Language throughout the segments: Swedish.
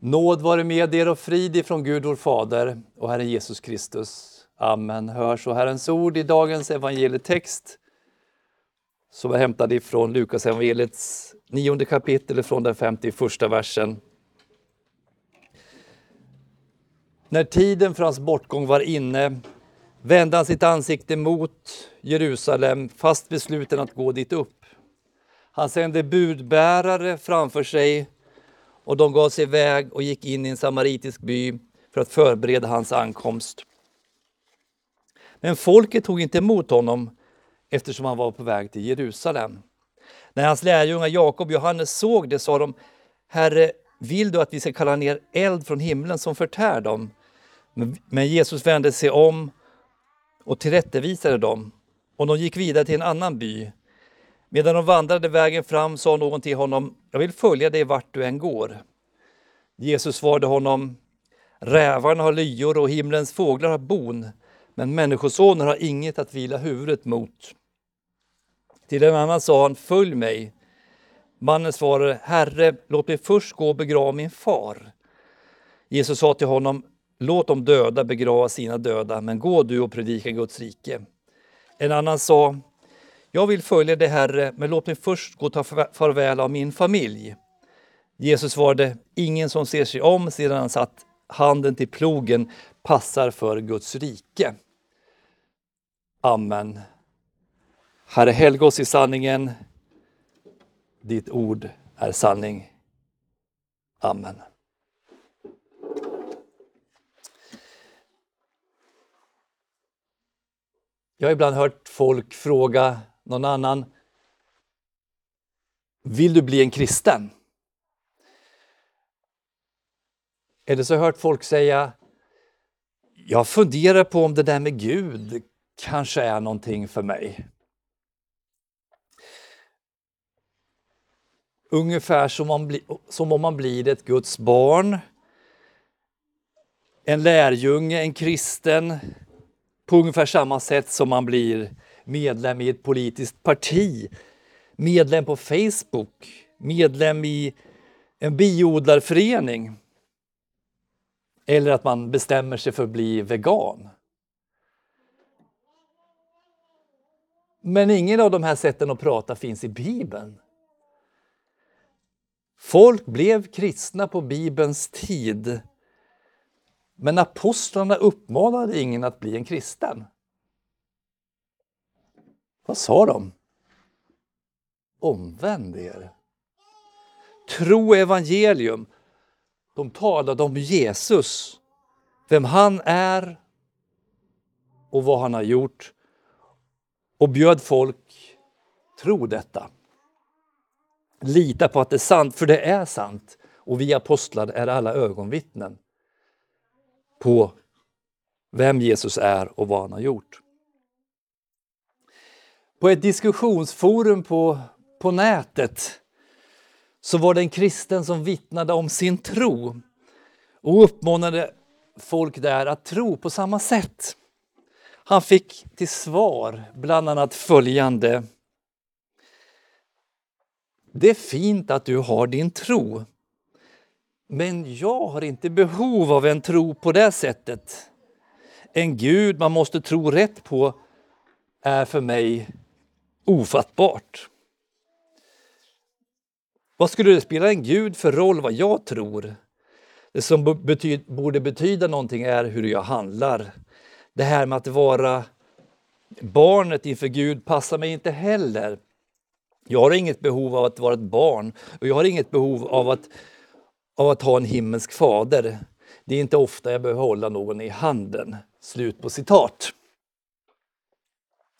Nåd vare med er och frid ifrån Gud vår Fader och Herren Jesus Kristus. Amen. Hör så Herrens ord i dagens evangelietext som är hämtad ifrån Lukas evangeliets nionde kapitel från den 51 versen. När tiden för hans bortgång var inne vände han sitt ansikte mot Jerusalem fast besluten att gå dit upp. Han sände budbärare framför sig och de gav sig iväg och gick in i en samaritisk by för att förbereda hans ankomst. Men folket tog inte emot honom eftersom han var på väg till Jerusalem. När hans lärjungar Jakob och Johannes såg det sa de Herre, vill du att vi ska kalla ner eld från himlen som förtär dem? Men Jesus vände sig om och tillrättavisade dem och de gick vidare till en annan by. Medan de vandrade vägen fram sa någon till honom, jag vill följa dig vart du än går. Jesus svarade honom, rävarna har lyor och himlens fåglar har bon, men Människosonen har inget att vila huvudet mot. Till en annan sa han, följ mig. Mannen svarade, Herre, låt mig först gå och begrava min far. Jesus sa till honom, låt de döda begrava sina döda, men gå du och predika Guds rike. En annan sa, jag vill följa dig, Herre, eh, men låt mig först gå och ta farväl av min familj. Jesus svarade, ingen som ser sig om sedan han satt handen till plogen passar för Guds rike. Amen. Herre, helga oss i sanningen. Ditt ord är sanning. Amen. Jag har ibland hört folk fråga någon annan Vill du bli en kristen? Eller så har jag hört folk säga Jag funderar på om det där med Gud kanske är någonting för mig. Ungefär som om, bli, som om man blir ett Guds barn, en lärjunge, en kristen, på ungefär samma sätt som man blir medlem i ett politiskt parti, medlem på Facebook, medlem i en biodlarförening eller att man bestämmer sig för att bli vegan. Men ingen av de här sätten att prata finns i Bibeln. Folk blev kristna på Bibelns tid. Men apostlarna uppmanade ingen att bli en kristen. Vad sa de? Omvänd er. Tro evangelium. De talade om Jesus, vem han är och vad han har gjort och bjöd folk tro detta. Lita på att det är sant, för det är sant. Och vi apostlar är alla ögonvittnen på vem Jesus är och vad han har gjort. På ett diskussionsforum på, på nätet så var det en kristen som vittnade om sin tro och uppmanade folk där att tro på samma sätt. Han fick till svar bland annat följande. Det är fint att du har din tro, men jag har inte behov av en tro på det sättet. En Gud man måste tro rätt på är för mig ofattbart. Vad skulle det spela en Gud för roll vad jag tror? Det som betyd, borde betyda någonting är hur jag handlar. Det här med att vara barnet inför Gud passar mig inte heller. Jag har inget behov av att vara ett barn och jag har inget behov av att, av att ha en himmelsk fader. Det är inte ofta jag behöver hålla någon i handen. Slut på citat.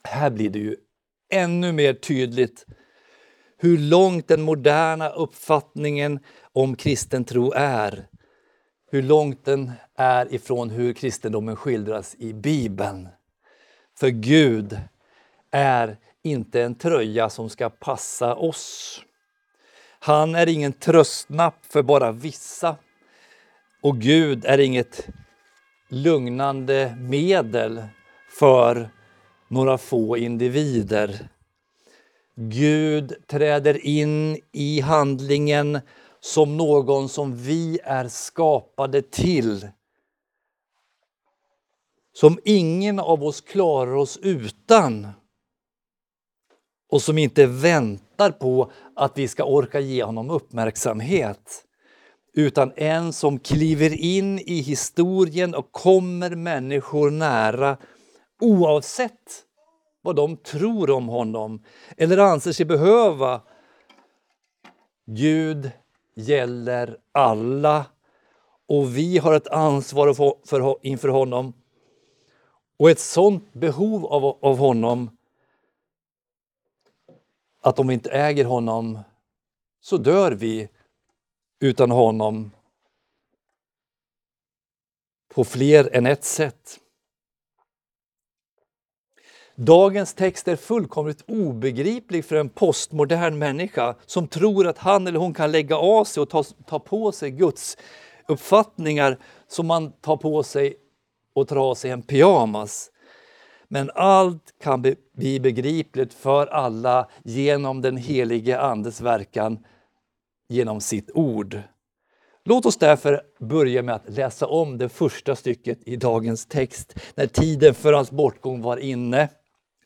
Här blir det ju ännu mer tydligt hur långt den moderna uppfattningen om kristen tro är. Hur långt den är ifrån hur kristendomen skildras i Bibeln. För Gud är inte en tröja som ska passa oss. Han är ingen tröstnapp för bara vissa. Och Gud är inget lugnande medel för några få individer. Gud träder in i handlingen som någon som vi är skapade till. Som ingen av oss klarar oss utan och som inte väntar på att vi ska orka ge honom uppmärksamhet utan en som kliver in i historien och kommer människor nära oavsett vad de tror om honom eller anser sig behöva. Gud gäller alla och vi har ett ansvar för, inför honom. Och ett sånt behov av, av honom att om vi inte äger honom så dör vi utan honom på fler än ett sätt. Dagens text är fullkomligt obegriplig för en postmodern människa som tror att han eller hon kan lägga av sig och ta, ta på sig Guds uppfattningar som man tar på sig och tar av sig en pyjamas. Men allt kan bli begripligt för alla genom den helige Andes verkan genom sitt ord. Låt oss därför börja med att läsa om det första stycket i dagens text. När tiden för hans bortgång var inne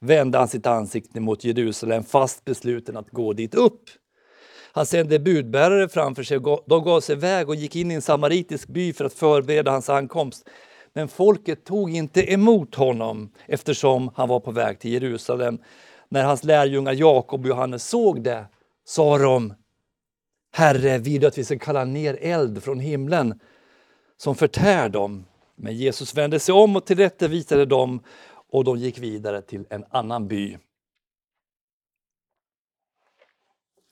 vände han sitt ansikte mot Jerusalem fast besluten att gå dit upp. Han sände budbärare framför sig och de gav sig iväg och gick in i en samaritisk by för att förbereda hans ankomst. Men folket tog inte emot honom eftersom han var på väg till Jerusalem. När hans lärjungar Jakob och Johannes såg det sa de Herre, vill du att vi ska kalla ner eld från himlen som förtär dem? Men Jesus vände sig om och tillrättavisade dem och de gick vidare till en annan by.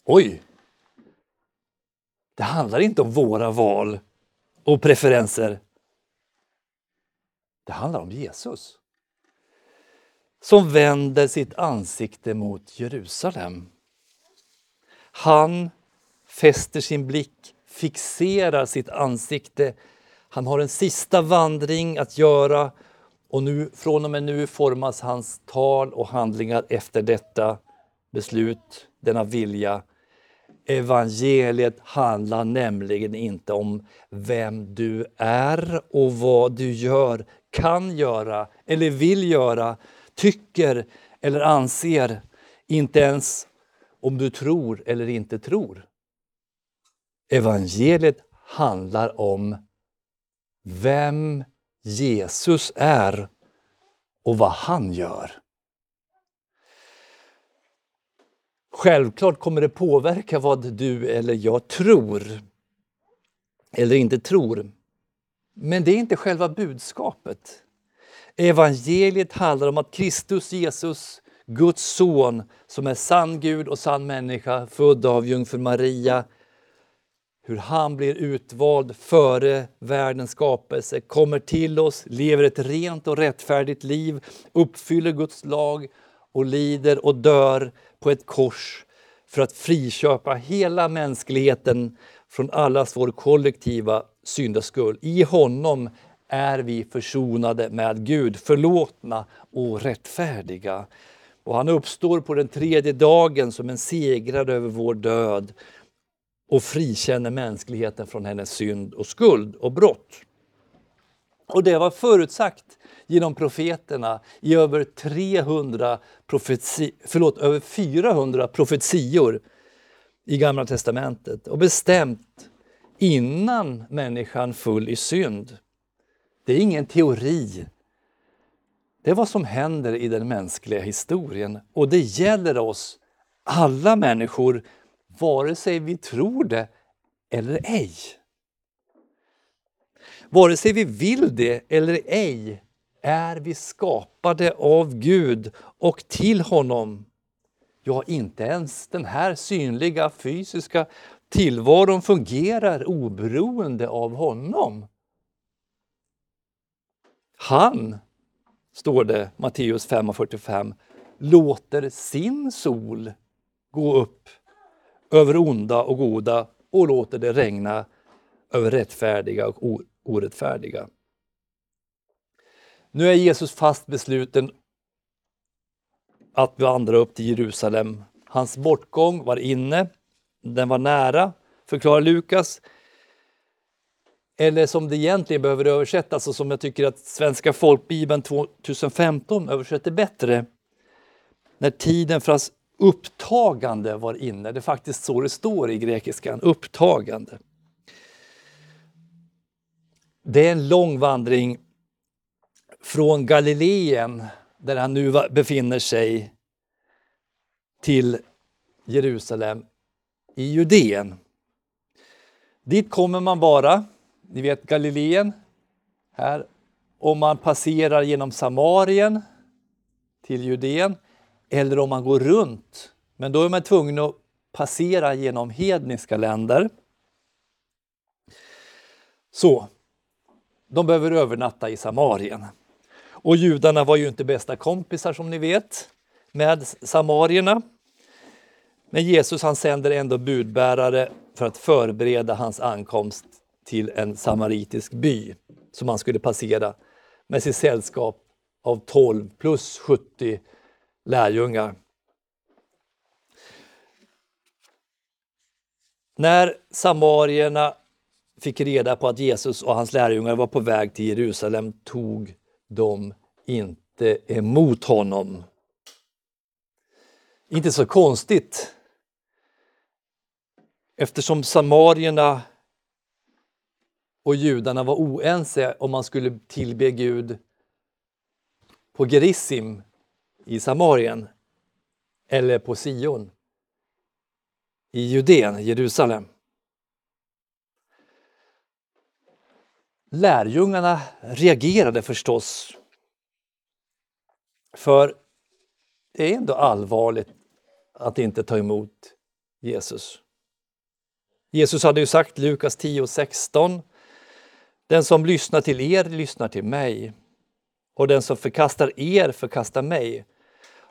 Oj! Det handlar inte om våra val och preferenser. Det handlar om Jesus som vänder sitt ansikte mot Jerusalem. Han fäster sin blick, fixerar sitt ansikte. Han har en sista vandring att göra och nu, från och med nu formas hans tal och handlingar efter detta beslut, denna vilja. Evangeliet handlar nämligen inte om vem du är och vad du gör, kan göra eller vill göra, tycker eller anser. Inte ens om du tror eller inte tror. Evangeliet handlar om vem Jesus är och vad han gör. Självklart kommer det påverka vad du eller jag tror eller inte tror. Men det är inte själva budskapet. Evangeliet handlar om att Kristus Jesus, Guds son, som är sann Gud och sann människa, född av jungfru Maria, hur han blir utvald före världens skapelse, kommer till oss, lever ett rent och rättfärdigt liv, uppfyller Guds lag och lider och dör på ett kors för att friköpa hela mänskligheten från allas vår kollektiva syndaskuld. I honom är vi försonade med Gud, förlåtna och rättfärdiga. Och han uppstår på den tredje dagen som en segrare över vår död och frikänner mänskligheten från hennes synd och skuld och brott. Och det var förutsagt genom profeterna i över 300 profeti, förlåt, över 400 profetior i Gamla testamentet och bestämt innan människan full i synd. Det är ingen teori. Det är vad som händer i den mänskliga historien och det gäller oss, alla människor, vare sig vi tror det eller ej. Vare sig vi vill det eller ej är vi skapade av Gud och till honom. Ja, inte ens den här synliga fysiska tillvaron fungerar oberoende av honom. Han, står det Matteus 5.45, låter sin sol gå upp över onda och goda och låter det regna över rättfärdiga och orättfärdiga. Nu är Jesus fast besluten att vandra upp till Jerusalem. Hans bortgång var inne, den var nära förklarar Lukas. Eller som det egentligen behöver översättas och som jag tycker att Svenska folkbibeln 2015 översätter bättre. När tiden för hans upptagande var inne. Det är faktiskt så det står i grekiskan, upptagande. Det är en lång vandring från Galileen, där han nu befinner sig, till Jerusalem i Judeen. Dit kommer man bara, ni vet Galileen, här, om man passerar genom Samarien till Judeen eller om man går runt. Men då är man tvungen att passera genom hedniska länder. Så, de behöver övernatta i Samarien. Och judarna var ju inte bästa kompisar som ni vet med samarierna. Men Jesus han sänder ändå budbärare för att förbereda hans ankomst till en samaritisk by som han skulle passera med sitt sällskap av 12 plus 70 lärjungar. När samarierna fick reda på att Jesus och hans lärjungar var på väg till Jerusalem tog de inte emot honom. Inte så konstigt eftersom samarierna och judarna var oense om man skulle tillbe Gud på Gerissim i Samarien eller på Sion i Judeen, Jerusalem. Lärjungarna reagerade förstås. För det är ändå allvarligt att inte ta emot Jesus. Jesus hade ju sagt Lukas 10 och 16 Den som lyssnar till er lyssnar till mig och den som förkastar er förkastar mig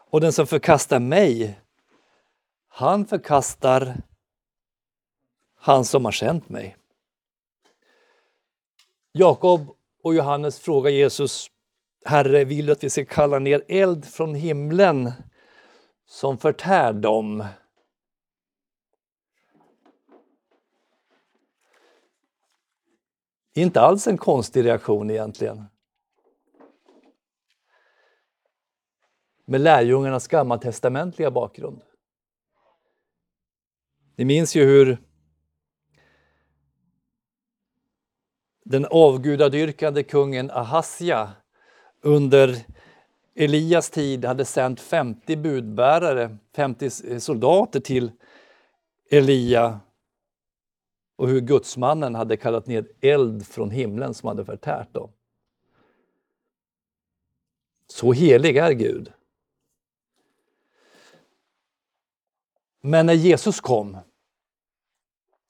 och den som förkastar mig han förkastar han som har sänt mig. Jakob och Johannes frågar Jesus Herre, vill du att vi ska kalla ner eld från himlen som förtär dem? Inte alls en konstig reaktion egentligen. Med lärjungarnas gammaltestamentliga bakgrund. Ni minns ju hur den avgudadyrkande kungen Ahasja under Elias tid hade sänt 50 budbärare, 50 eh, soldater till Elia och hur gudsmannen hade kallat ner eld från himlen som hade förtärt dem. Så helig är Gud. Men när Jesus kom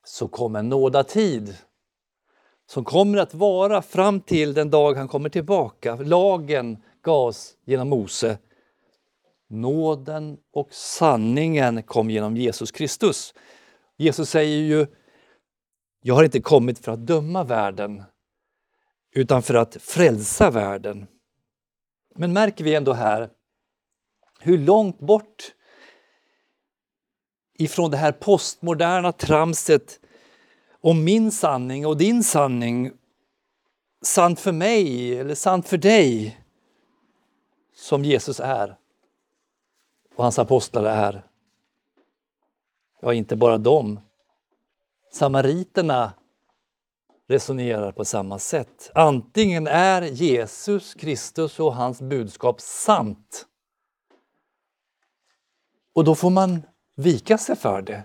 så kom en nådatid som kommer att vara fram till den dag han kommer tillbaka. Lagen gavs genom Mose. Nåden och sanningen kom genom Jesus Kristus. Jesus säger ju jag har inte kommit för att döma världen utan för att frälsa världen. Men märker vi ändå här hur långt bort ifrån det här postmoderna tramset om min sanning och din sanning, sant för mig eller sant för dig, som Jesus är och hans apostlar är. Ja, inte bara dem. Samariterna resonerar på samma sätt. Antingen är Jesus Kristus och hans budskap sant och då får man vika sig för det.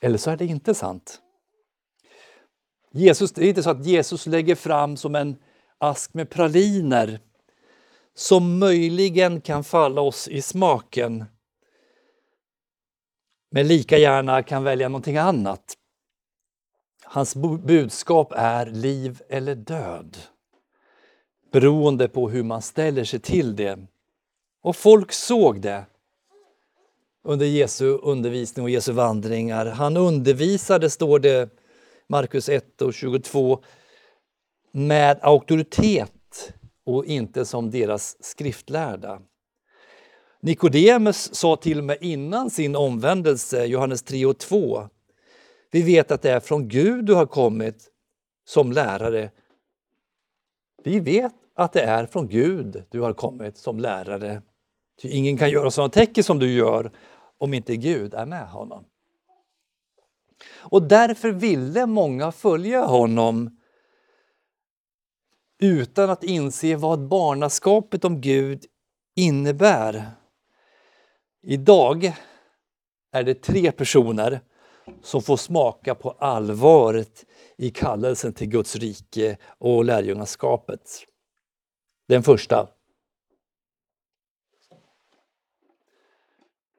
Eller så är det inte sant. Jesus, det är inte så att Jesus lägger fram som en ask med praliner som möjligen kan falla oss i smaken men lika gärna kan välja någonting annat. Hans budskap är liv eller död beroende på hur man ställer sig till det. Och folk såg det under Jesu undervisning och Jesu vandringar. Han undervisade, står det Markus 1 och 22, med auktoritet och inte som deras skriftlärda. Nikodemus sa till och med innan sin omvändelse, Johannes 3 och 2, Vi vet att det är från Gud du har kommit som lärare. Vi vet att det är från Gud du har kommit som lärare. Ty ingen kan göra sådana tecken som du gör om inte Gud är med honom. Och därför ville många följa honom utan att inse vad barnaskapet om Gud innebär. Idag är det tre personer som får smaka på allvaret i kallelsen till Guds rike och lärjungaskapet. Den första.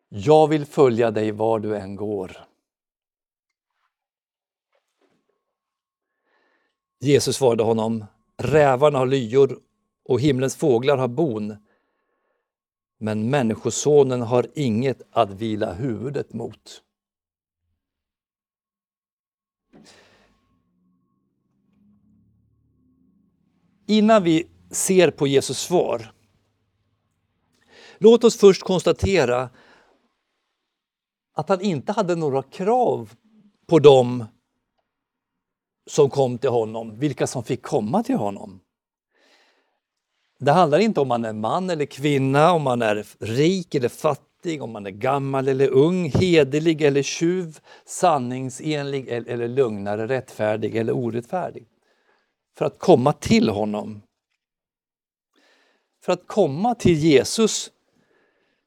Jag vill följa dig var du än går. Jesus svarade honom, rävarna har lyor och himlens fåglar har bon. Men Människosonen har inget att vila huvudet mot. Innan vi ser på Jesus svar, låt oss först konstatera att han inte hade några krav på dem som kom till honom, vilka som fick komma till honom. Det handlar inte om man är man eller kvinna, om man är rik eller fattig, om man är gammal eller ung, hederlig eller tjuv, sanningsenlig eller lugnare, rättfärdig eller orättfärdig. För att komma till honom. För att komma till Jesus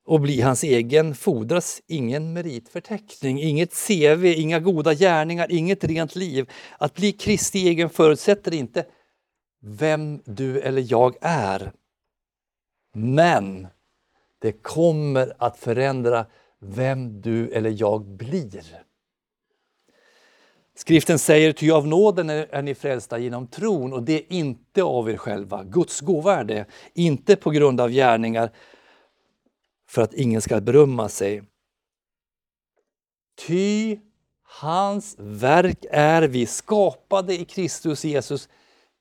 och bli hans egen fordras ingen meritförteckning, inget CV, inga goda gärningar, inget rent liv. Att bli Kristi egen förutsätter inte vem du eller jag är. Men det kommer att förändra vem du eller jag blir. Skriften säger, ty av nåden är ni frälsta genom tron och det är inte av er själva. Guds gåva är det, inte på grund av gärningar för att ingen ska berömma sig. Ty hans verk är vi skapade i Kristus Jesus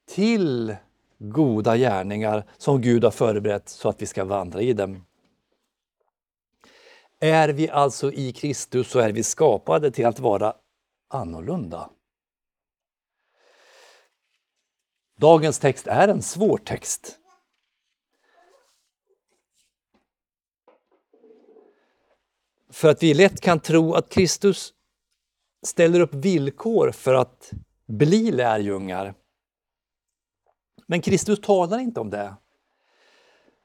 till goda gärningar som Gud har förberett så att vi ska vandra i dem. Är vi alltså i Kristus så är vi skapade till att vara annorlunda. Dagens text är en svår text. För att vi lätt kan tro att Kristus ställer upp villkor för att bli lärjungar. Men Kristus talar inte om det.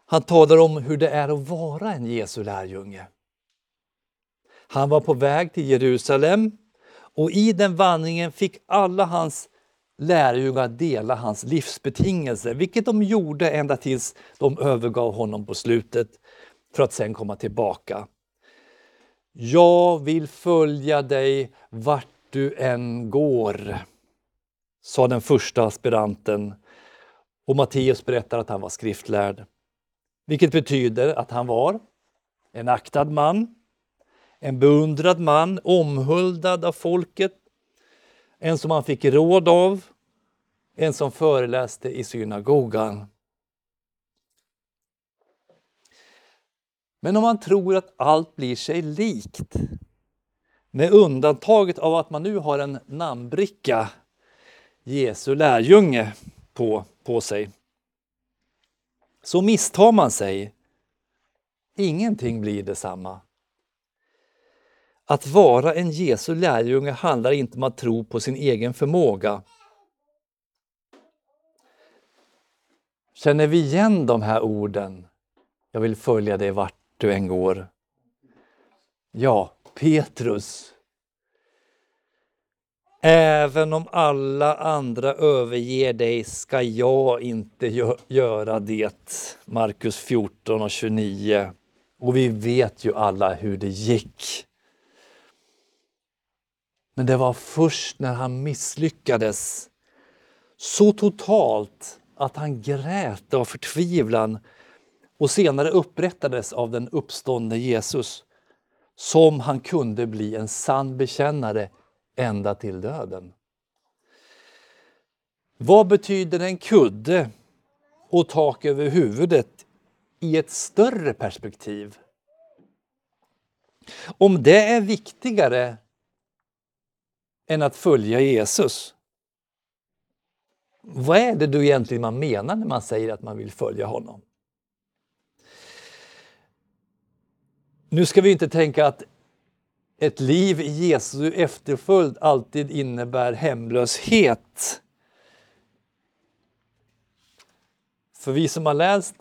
Han talar om hur det är att vara en Jesu lärjunge. Han var på väg till Jerusalem och i den vandringen fick alla hans lärjungar dela hans livsbetingelser, vilket de gjorde ända tills de övergav honom på slutet för att sen komma tillbaka. Jag vill följa dig vart du än går, sa den första aspiranten och Matteus berättar att han var skriftlärd. Vilket betyder att han var en aktad man, en beundrad man, omhuldad av folket, en som han fick råd av, en som föreläste i synagogan. Men om man tror att allt blir sig likt, med undantaget av att man nu har en namnbricka, Jesu lärjunge, på, på sig, så misstar man sig. Ingenting blir detsamma. Att vara en Jesu lärjunge handlar inte om att tro på sin egen förmåga. Känner vi igen de här orden? Jag vill följa dig vart du än går. Ja, Petrus. Även om alla andra överger dig ska jag inte göra det. Markus 14 och 29. Och vi vet ju alla hur det gick. Men det var först när han misslyckades så totalt att han grät av förtvivlan och senare upprättades av den uppståndne Jesus som han kunde bli en sann bekännare ända till döden. Vad betyder en kudde och tak över huvudet i ett större perspektiv? Om det är viktigare än att följa Jesus. Vad är det då egentligen man menar när man säger att man vill följa honom? Nu ska vi inte tänka att ett liv i Jesu efterföljd alltid innebär hemlöshet. För vi som har läst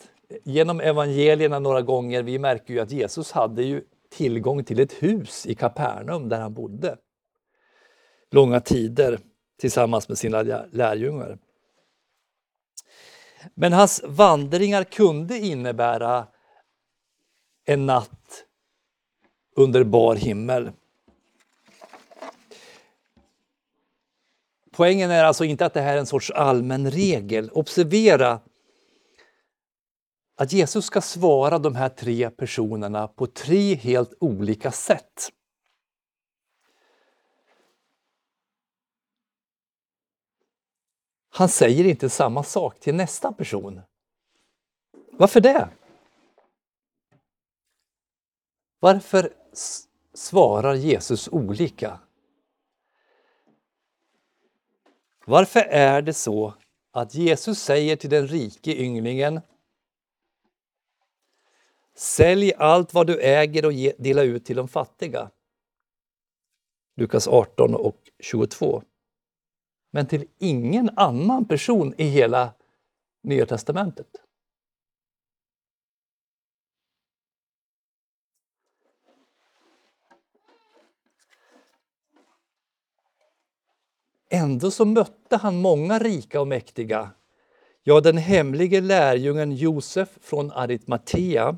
genom evangelierna några gånger, vi märker ju att Jesus hade ju tillgång till ett hus i Kapernaum där han bodde långa tider tillsammans med sina lärjungar. Men hans vandringar kunde innebära en natt under bar himmel. Poängen är alltså inte att det här är en sorts allmän regel. Observera att Jesus ska svara de här tre personerna på tre helt olika sätt. Han säger inte samma sak till nästa person. Varför det? Varför svarar Jesus olika? Varför är det så att Jesus säger till den rike ynglingen Sälj allt vad du äger och ge, dela ut till de fattiga. Lukas 18 och 22. Men till ingen annan person i hela Nya testamentet. Ändå så mötte han många rika och mäktiga. Ja, den hemlige lärjungen Josef från Arimatea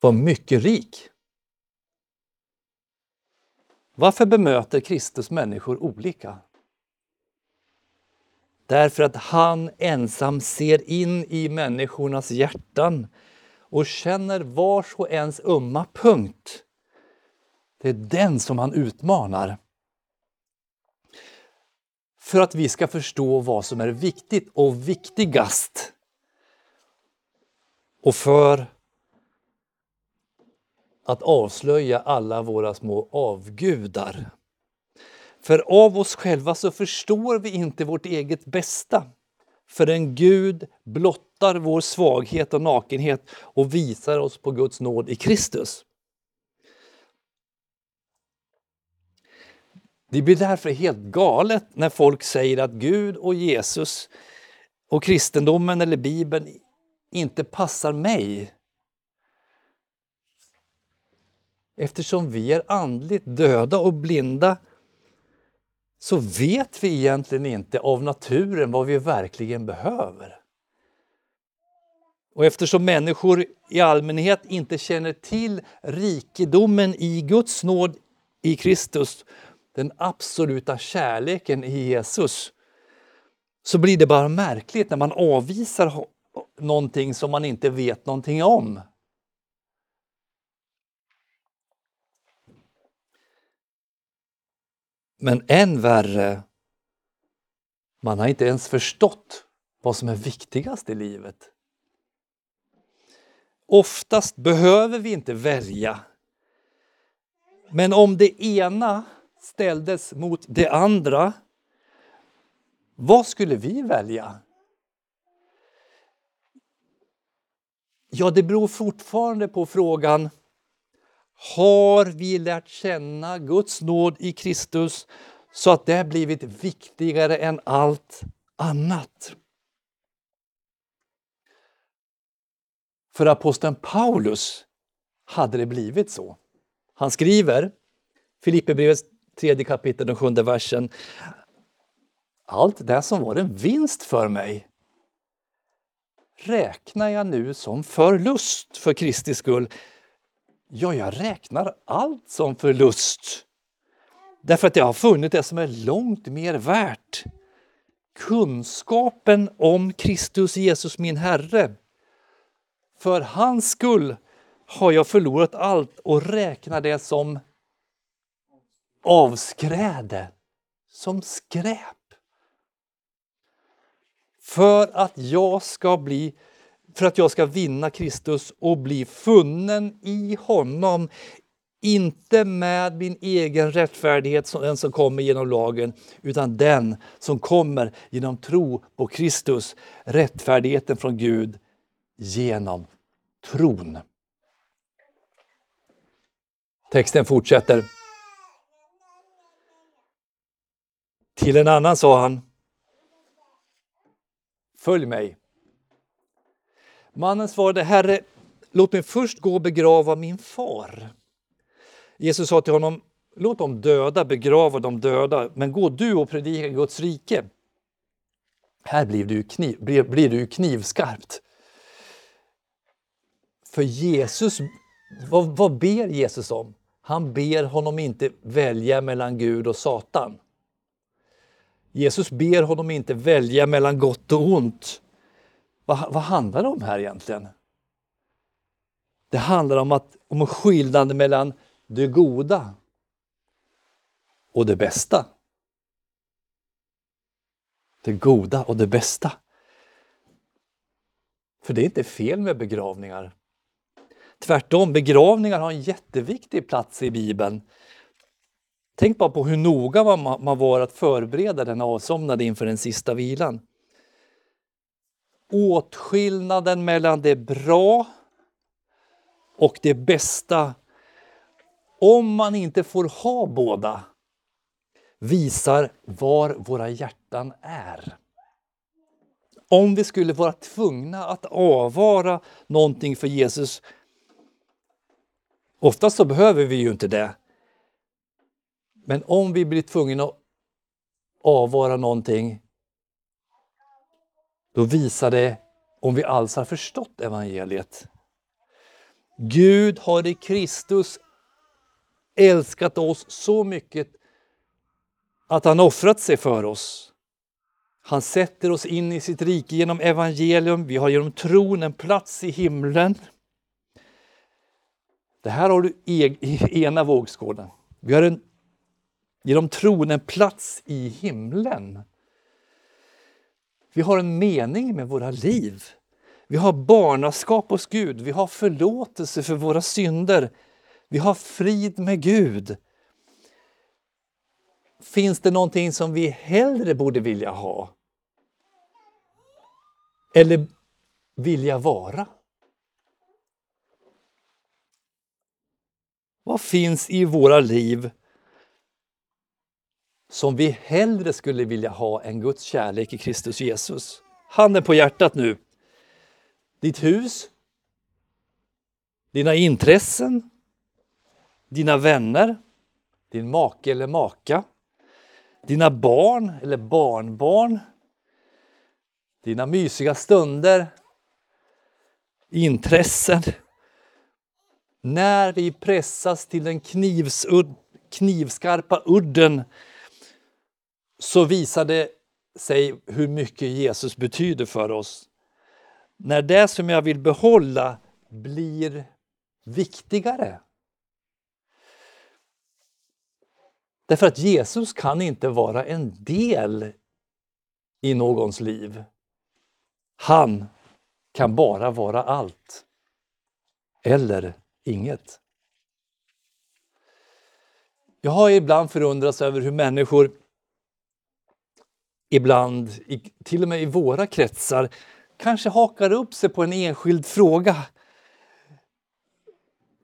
var mycket rik. Varför bemöter Kristus människor olika? Därför att han ensam ser in i människornas hjärtan och känner vars och ens ömma punkt. Det är den som han utmanar. För att vi ska förstå vad som är viktigt och viktigast. Och för att avslöja alla våra små avgudar. För av oss själva så förstår vi inte vårt eget bästa förrän Gud blottar vår svaghet och nakenhet och visar oss på Guds nåd i Kristus. Det blir därför helt galet när folk säger att Gud och Jesus och kristendomen eller Bibeln inte passar mig Eftersom vi är andligt döda och blinda så vet vi egentligen inte av naturen vad vi verkligen behöver. Och eftersom människor i allmänhet inte känner till rikedomen i Guds nåd i Kristus, den absoluta kärleken i Jesus, så blir det bara märkligt när man avvisar någonting som man inte vet någonting om. Men än värre, man har inte ens förstått vad som är viktigast i livet. Oftast behöver vi inte välja. Men om det ena ställdes mot det andra, vad skulle vi välja? Ja, det beror fortfarande på frågan har vi lärt känna Guds nåd i Kristus så att det blivit viktigare än allt annat. För aposteln Paulus hade det blivit så. Han skriver, Filipperbrevets tredje kapitel, den sjunde versen. Allt det som var en vinst för mig räknar jag nu som förlust för Kristi skull. Ja, jag räknar allt som förlust. Därför att jag har funnit det som är långt mer värt. Kunskapen om Kristus Jesus min Herre. För hans skull har jag förlorat allt och räknar det som avskräde, som skräp. För att jag ska bli för att jag ska vinna Kristus och bli funnen i honom, inte med min egen rättfärdighet, den som kommer genom lagen, utan den som kommer genom tro på Kristus, rättfärdigheten från Gud genom tron. Texten fortsätter. Till en annan sa han Följ mig. Mannen svarade Herre, låt mig först gå och begrava min far. Jesus sa till honom Låt de döda begrava de döda, men gå du och predika Guds rike. Här blir det ju, kniv, blir, blir det ju knivskarpt. För Jesus, vad, vad ber Jesus om? Han ber honom inte välja mellan Gud och Satan. Jesus ber honom inte välja mellan gott och ont. Vad, vad handlar det om här egentligen? Det handlar om, att, om en skillnad mellan det goda och det bästa. Det goda och det bästa. För det är inte fel med begravningar. Tvärtom, begravningar har en jätteviktig plats i Bibeln. Tänk bara på hur noga man, var att förbereda den avsomnade inför den sista vilan. Åtskillnaden mellan det bra och det bästa, om man inte får ha båda, visar var våra hjärtan är. Om vi skulle vara tvungna att avvara någonting för Jesus, oftast så behöver vi ju inte det, men om vi blir tvungna att avvara någonting, då visar det om vi alls har förstått evangeliet. Gud har i Kristus älskat oss så mycket att han offrat sig för oss. Han sätter oss in i sitt rike genom evangelium. Vi har genom tron en plats i himlen. Det här har du i ena vågskålen. Vi har en Genom tron en plats i himlen. Vi har en mening med våra liv. Vi har barnaskap hos Gud, vi har förlåtelse för våra synder. Vi har frid med Gud. Finns det någonting som vi hellre borde vilja ha? Eller vilja vara? Vad finns i våra liv som vi hellre skulle vilja ha än Guds kärlek i Kristus Jesus. Handen på hjärtat nu. Ditt hus, dina intressen, dina vänner, din make eller maka, dina barn eller barnbarn, dina mysiga stunder, intressen. När vi pressas till den knivsudd, knivskarpa udden så visar det sig hur mycket Jesus betyder för oss. När det som jag vill behålla blir viktigare. Därför att Jesus kan inte vara en del i någons liv. Han kan bara vara allt. Eller inget. Jag har ibland förundrats över hur människor ibland, till och med i våra kretsar, kanske hakar upp sig på en enskild fråga.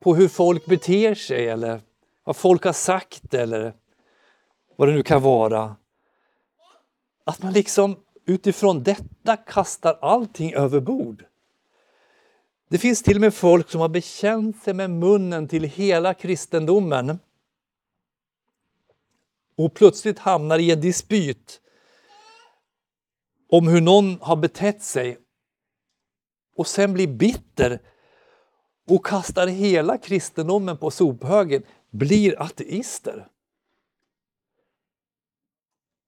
På hur folk beter sig eller vad folk har sagt eller vad det nu kan vara. Att man liksom utifrån detta kastar allting över bord. Det finns till och med folk som har bekänt sig med munnen till hela kristendomen och plötsligt hamnar i en dispyt om hur någon har betett sig och sen blir bitter och kastar hela kristendomen på sophögen, blir ateister.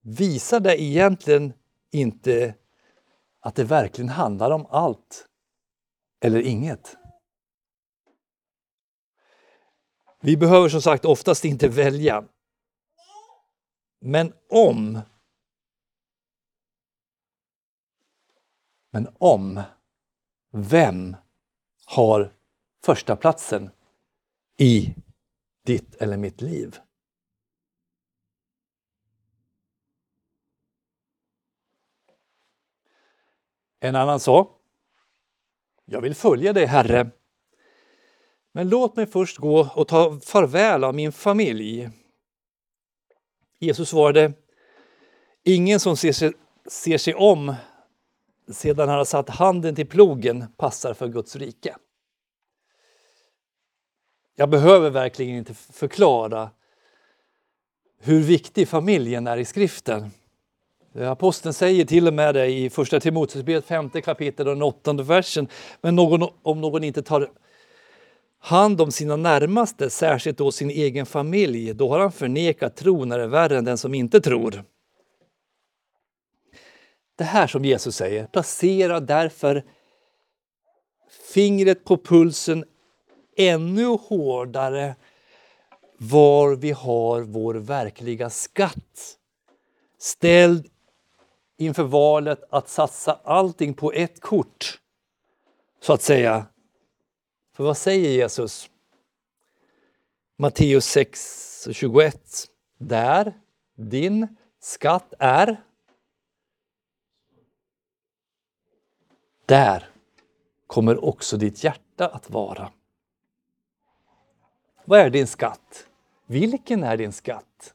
Visar det egentligen inte att det verkligen handlar om allt eller inget? Vi behöver som sagt oftast inte välja. Men om Men om, vem har första platsen i ditt eller mitt liv. En annan sa. Jag vill följa dig, Herre. Men låt mig först gå och ta farväl av min familj. Jesus svarade, ingen som ser sig, ser sig om sedan han har satt handen till plogen passar för Guds rike. Jag behöver verkligen inte förklara hur viktig familjen är i skriften. Aposteln säger till och med det i första Timoteusbrevet femte kapitel och den åttonde versen. Men någon, om någon inte tar hand om sina närmaste, särskilt då sin egen familj, då har han förnekat tron är värre än den som inte tror. Det här som Jesus säger, placera därför fingret på pulsen ännu hårdare var vi har vår verkliga skatt. Ställd inför valet att satsa allting på ett kort, så att säga. För vad säger Jesus? Matteus 6 21. Där din skatt är, där kommer också ditt hjärta att vara. Vad är din skatt? Vilken är din skatt?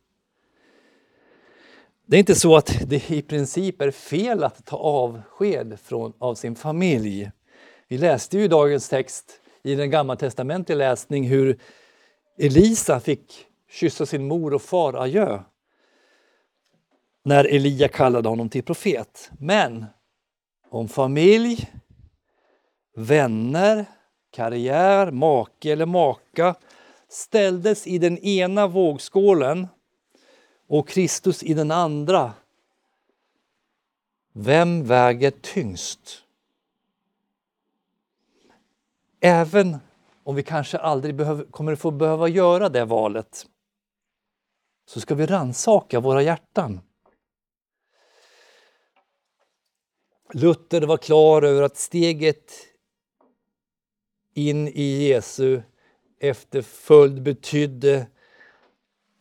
Det är inte så att det i princip är fel att ta avsked från, av sin familj. Vi läste ju i dagens text i den gammaltestamentliga läsning hur Elisa fick kyssa sin mor och far adjö när Elia kallade honom till profet. Men om familj, vänner, karriär, make eller maka ställdes i den ena vågskålen och Kristus i den andra. Vem väger tyngst? Även om vi kanske aldrig behöver, kommer att få behöva göra det valet så ska vi ransaka våra hjärtan. Luther var klar över att steget in i Jesu efterföljd betydde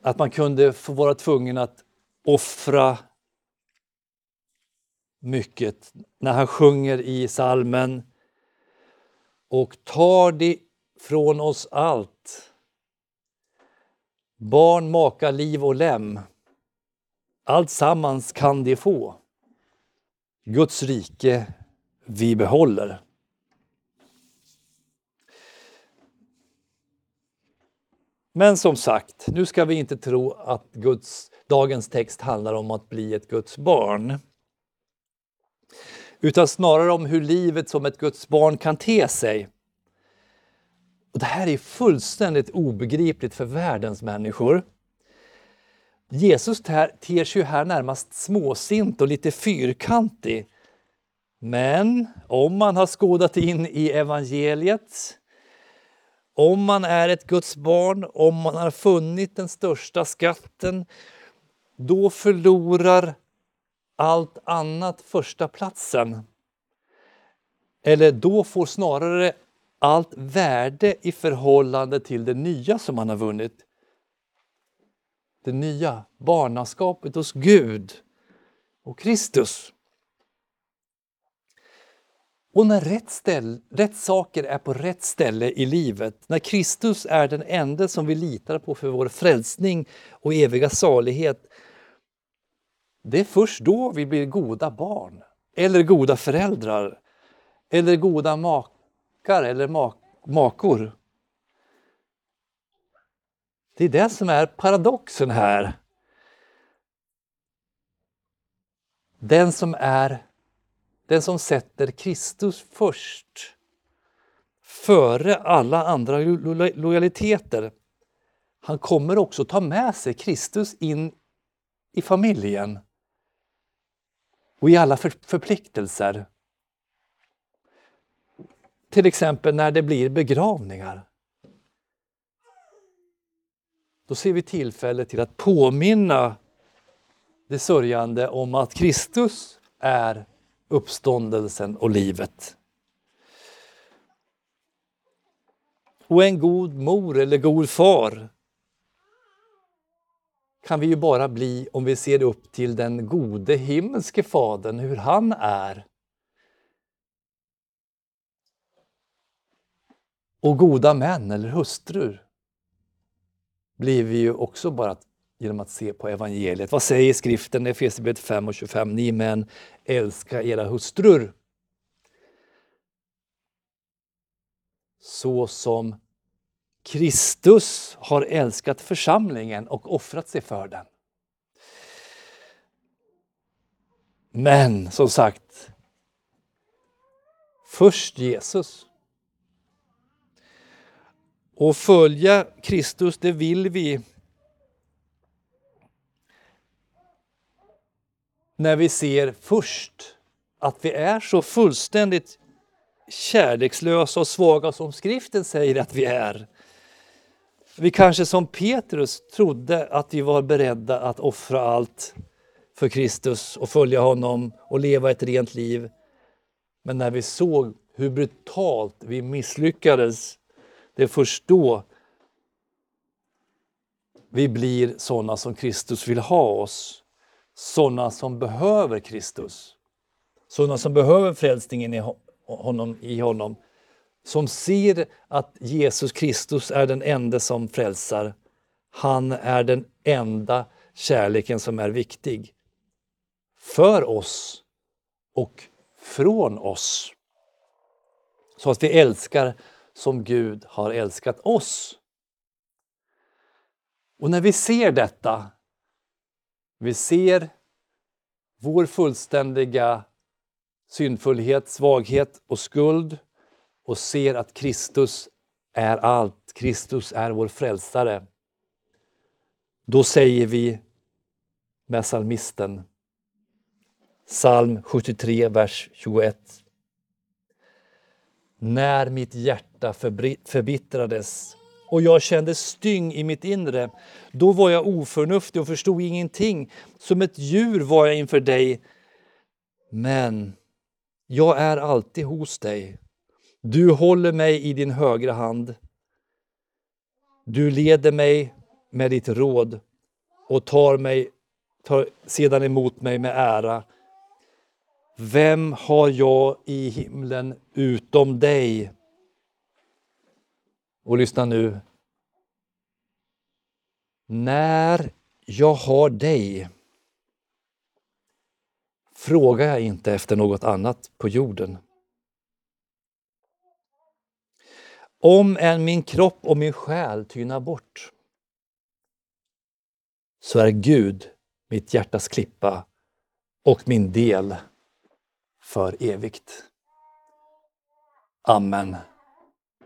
att man kunde få vara tvungen att offra mycket när han sjunger i salmen och tar det från oss allt. Barn, maka, liv och lem. Allt sammans kan de få. Guds rike vi behåller. Men som sagt, nu ska vi inte tro att Guds, dagens text handlar om att bli ett Guds barn. Utan snarare om hur livet som ett Guds barn kan te sig. Och det här är fullständigt obegripligt för världens människor. Jesus ter sig här närmast småsint och lite fyrkantig. Men om man har skådat in i evangeliet om man är ett Guds barn, om man har funnit den största skatten, då förlorar allt annat första platsen. Eller då får snarare allt värde i förhållande till det nya som man har vunnit. Det nya barnaskapet hos Gud och Kristus. Och när rätt, ställ, rätt saker är på rätt ställe i livet, när Kristus är den enda som vi litar på för vår frälsning och eviga salighet, det är först då vi blir goda barn, eller goda föräldrar, eller goda makar eller mak makor. Det är det som är paradoxen här. Den som är den som sätter Kristus först före alla andra lo lojaliteter. Han kommer också ta med sig Kristus in i familjen och i alla för förpliktelser. Till exempel när det blir begravningar. Då ser vi tillfälle till att påminna det sörjande om att Kristus är uppståndelsen och livet. Och en god mor eller god far kan vi ju bara bli om vi ser upp till den gode himmelske Fadern, hur han är. Och goda män eller hustrur blir vi ju också bara genom att se på evangeliet. Vad säger skriften i Efesierbrevet 5 och 25? Ni män, älska era hustrur. Så som Kristus har älskat församlingen och offrat sig för den. Men som sagt, först Jesus. Och följa Kristus, det vill vi när vi ser först att vi är så fullständigt kärlekslösa och svaga som skriften säger att vi är. Vi kanske som Petrus trodde att vi var beredda att offra allt för Kristus och följa honom och leva ett rent liv. Men när vi såg hur brutalt vi misslyckades, det är först då vi blir sådana som Kristus vill ha oss. Sådana som behöver Kristus. Sådana som behöver frälsningen i honom, i honom som ser att Jesus Kristus är den enda som frälsar. Han är den enda kärleken som är viktig. För oss och från oss. Så att vi älskar som Gud har älskat oss. Och när vi ser detta, vi ser vår fullständiga syndfullhet, svaghet och skuld och ser att Kristus är allt, Kristus är vår frälsare. Då säger vi med psalmisten, psalm 73, vers 21. När mitt hjärta förbittrades och jag kände styng i mitt inre, då var jag oförnuftig och förstod ingenting. Som ett djur var jag inför dig. Men jag är alltid hos dig. Du håller mig i din högra hand. Du leder mig med ditt råd och tar, mig, tar sedan emot mig med ära. Vem har jag i himlen utom dig? Och lyssna nu. När jag har dig frågar jag inte efter något annat på jorden. Om än min kropp och min själ tynar bort så är Gud mitt hjärtas klippa och min del för evigt. Amen.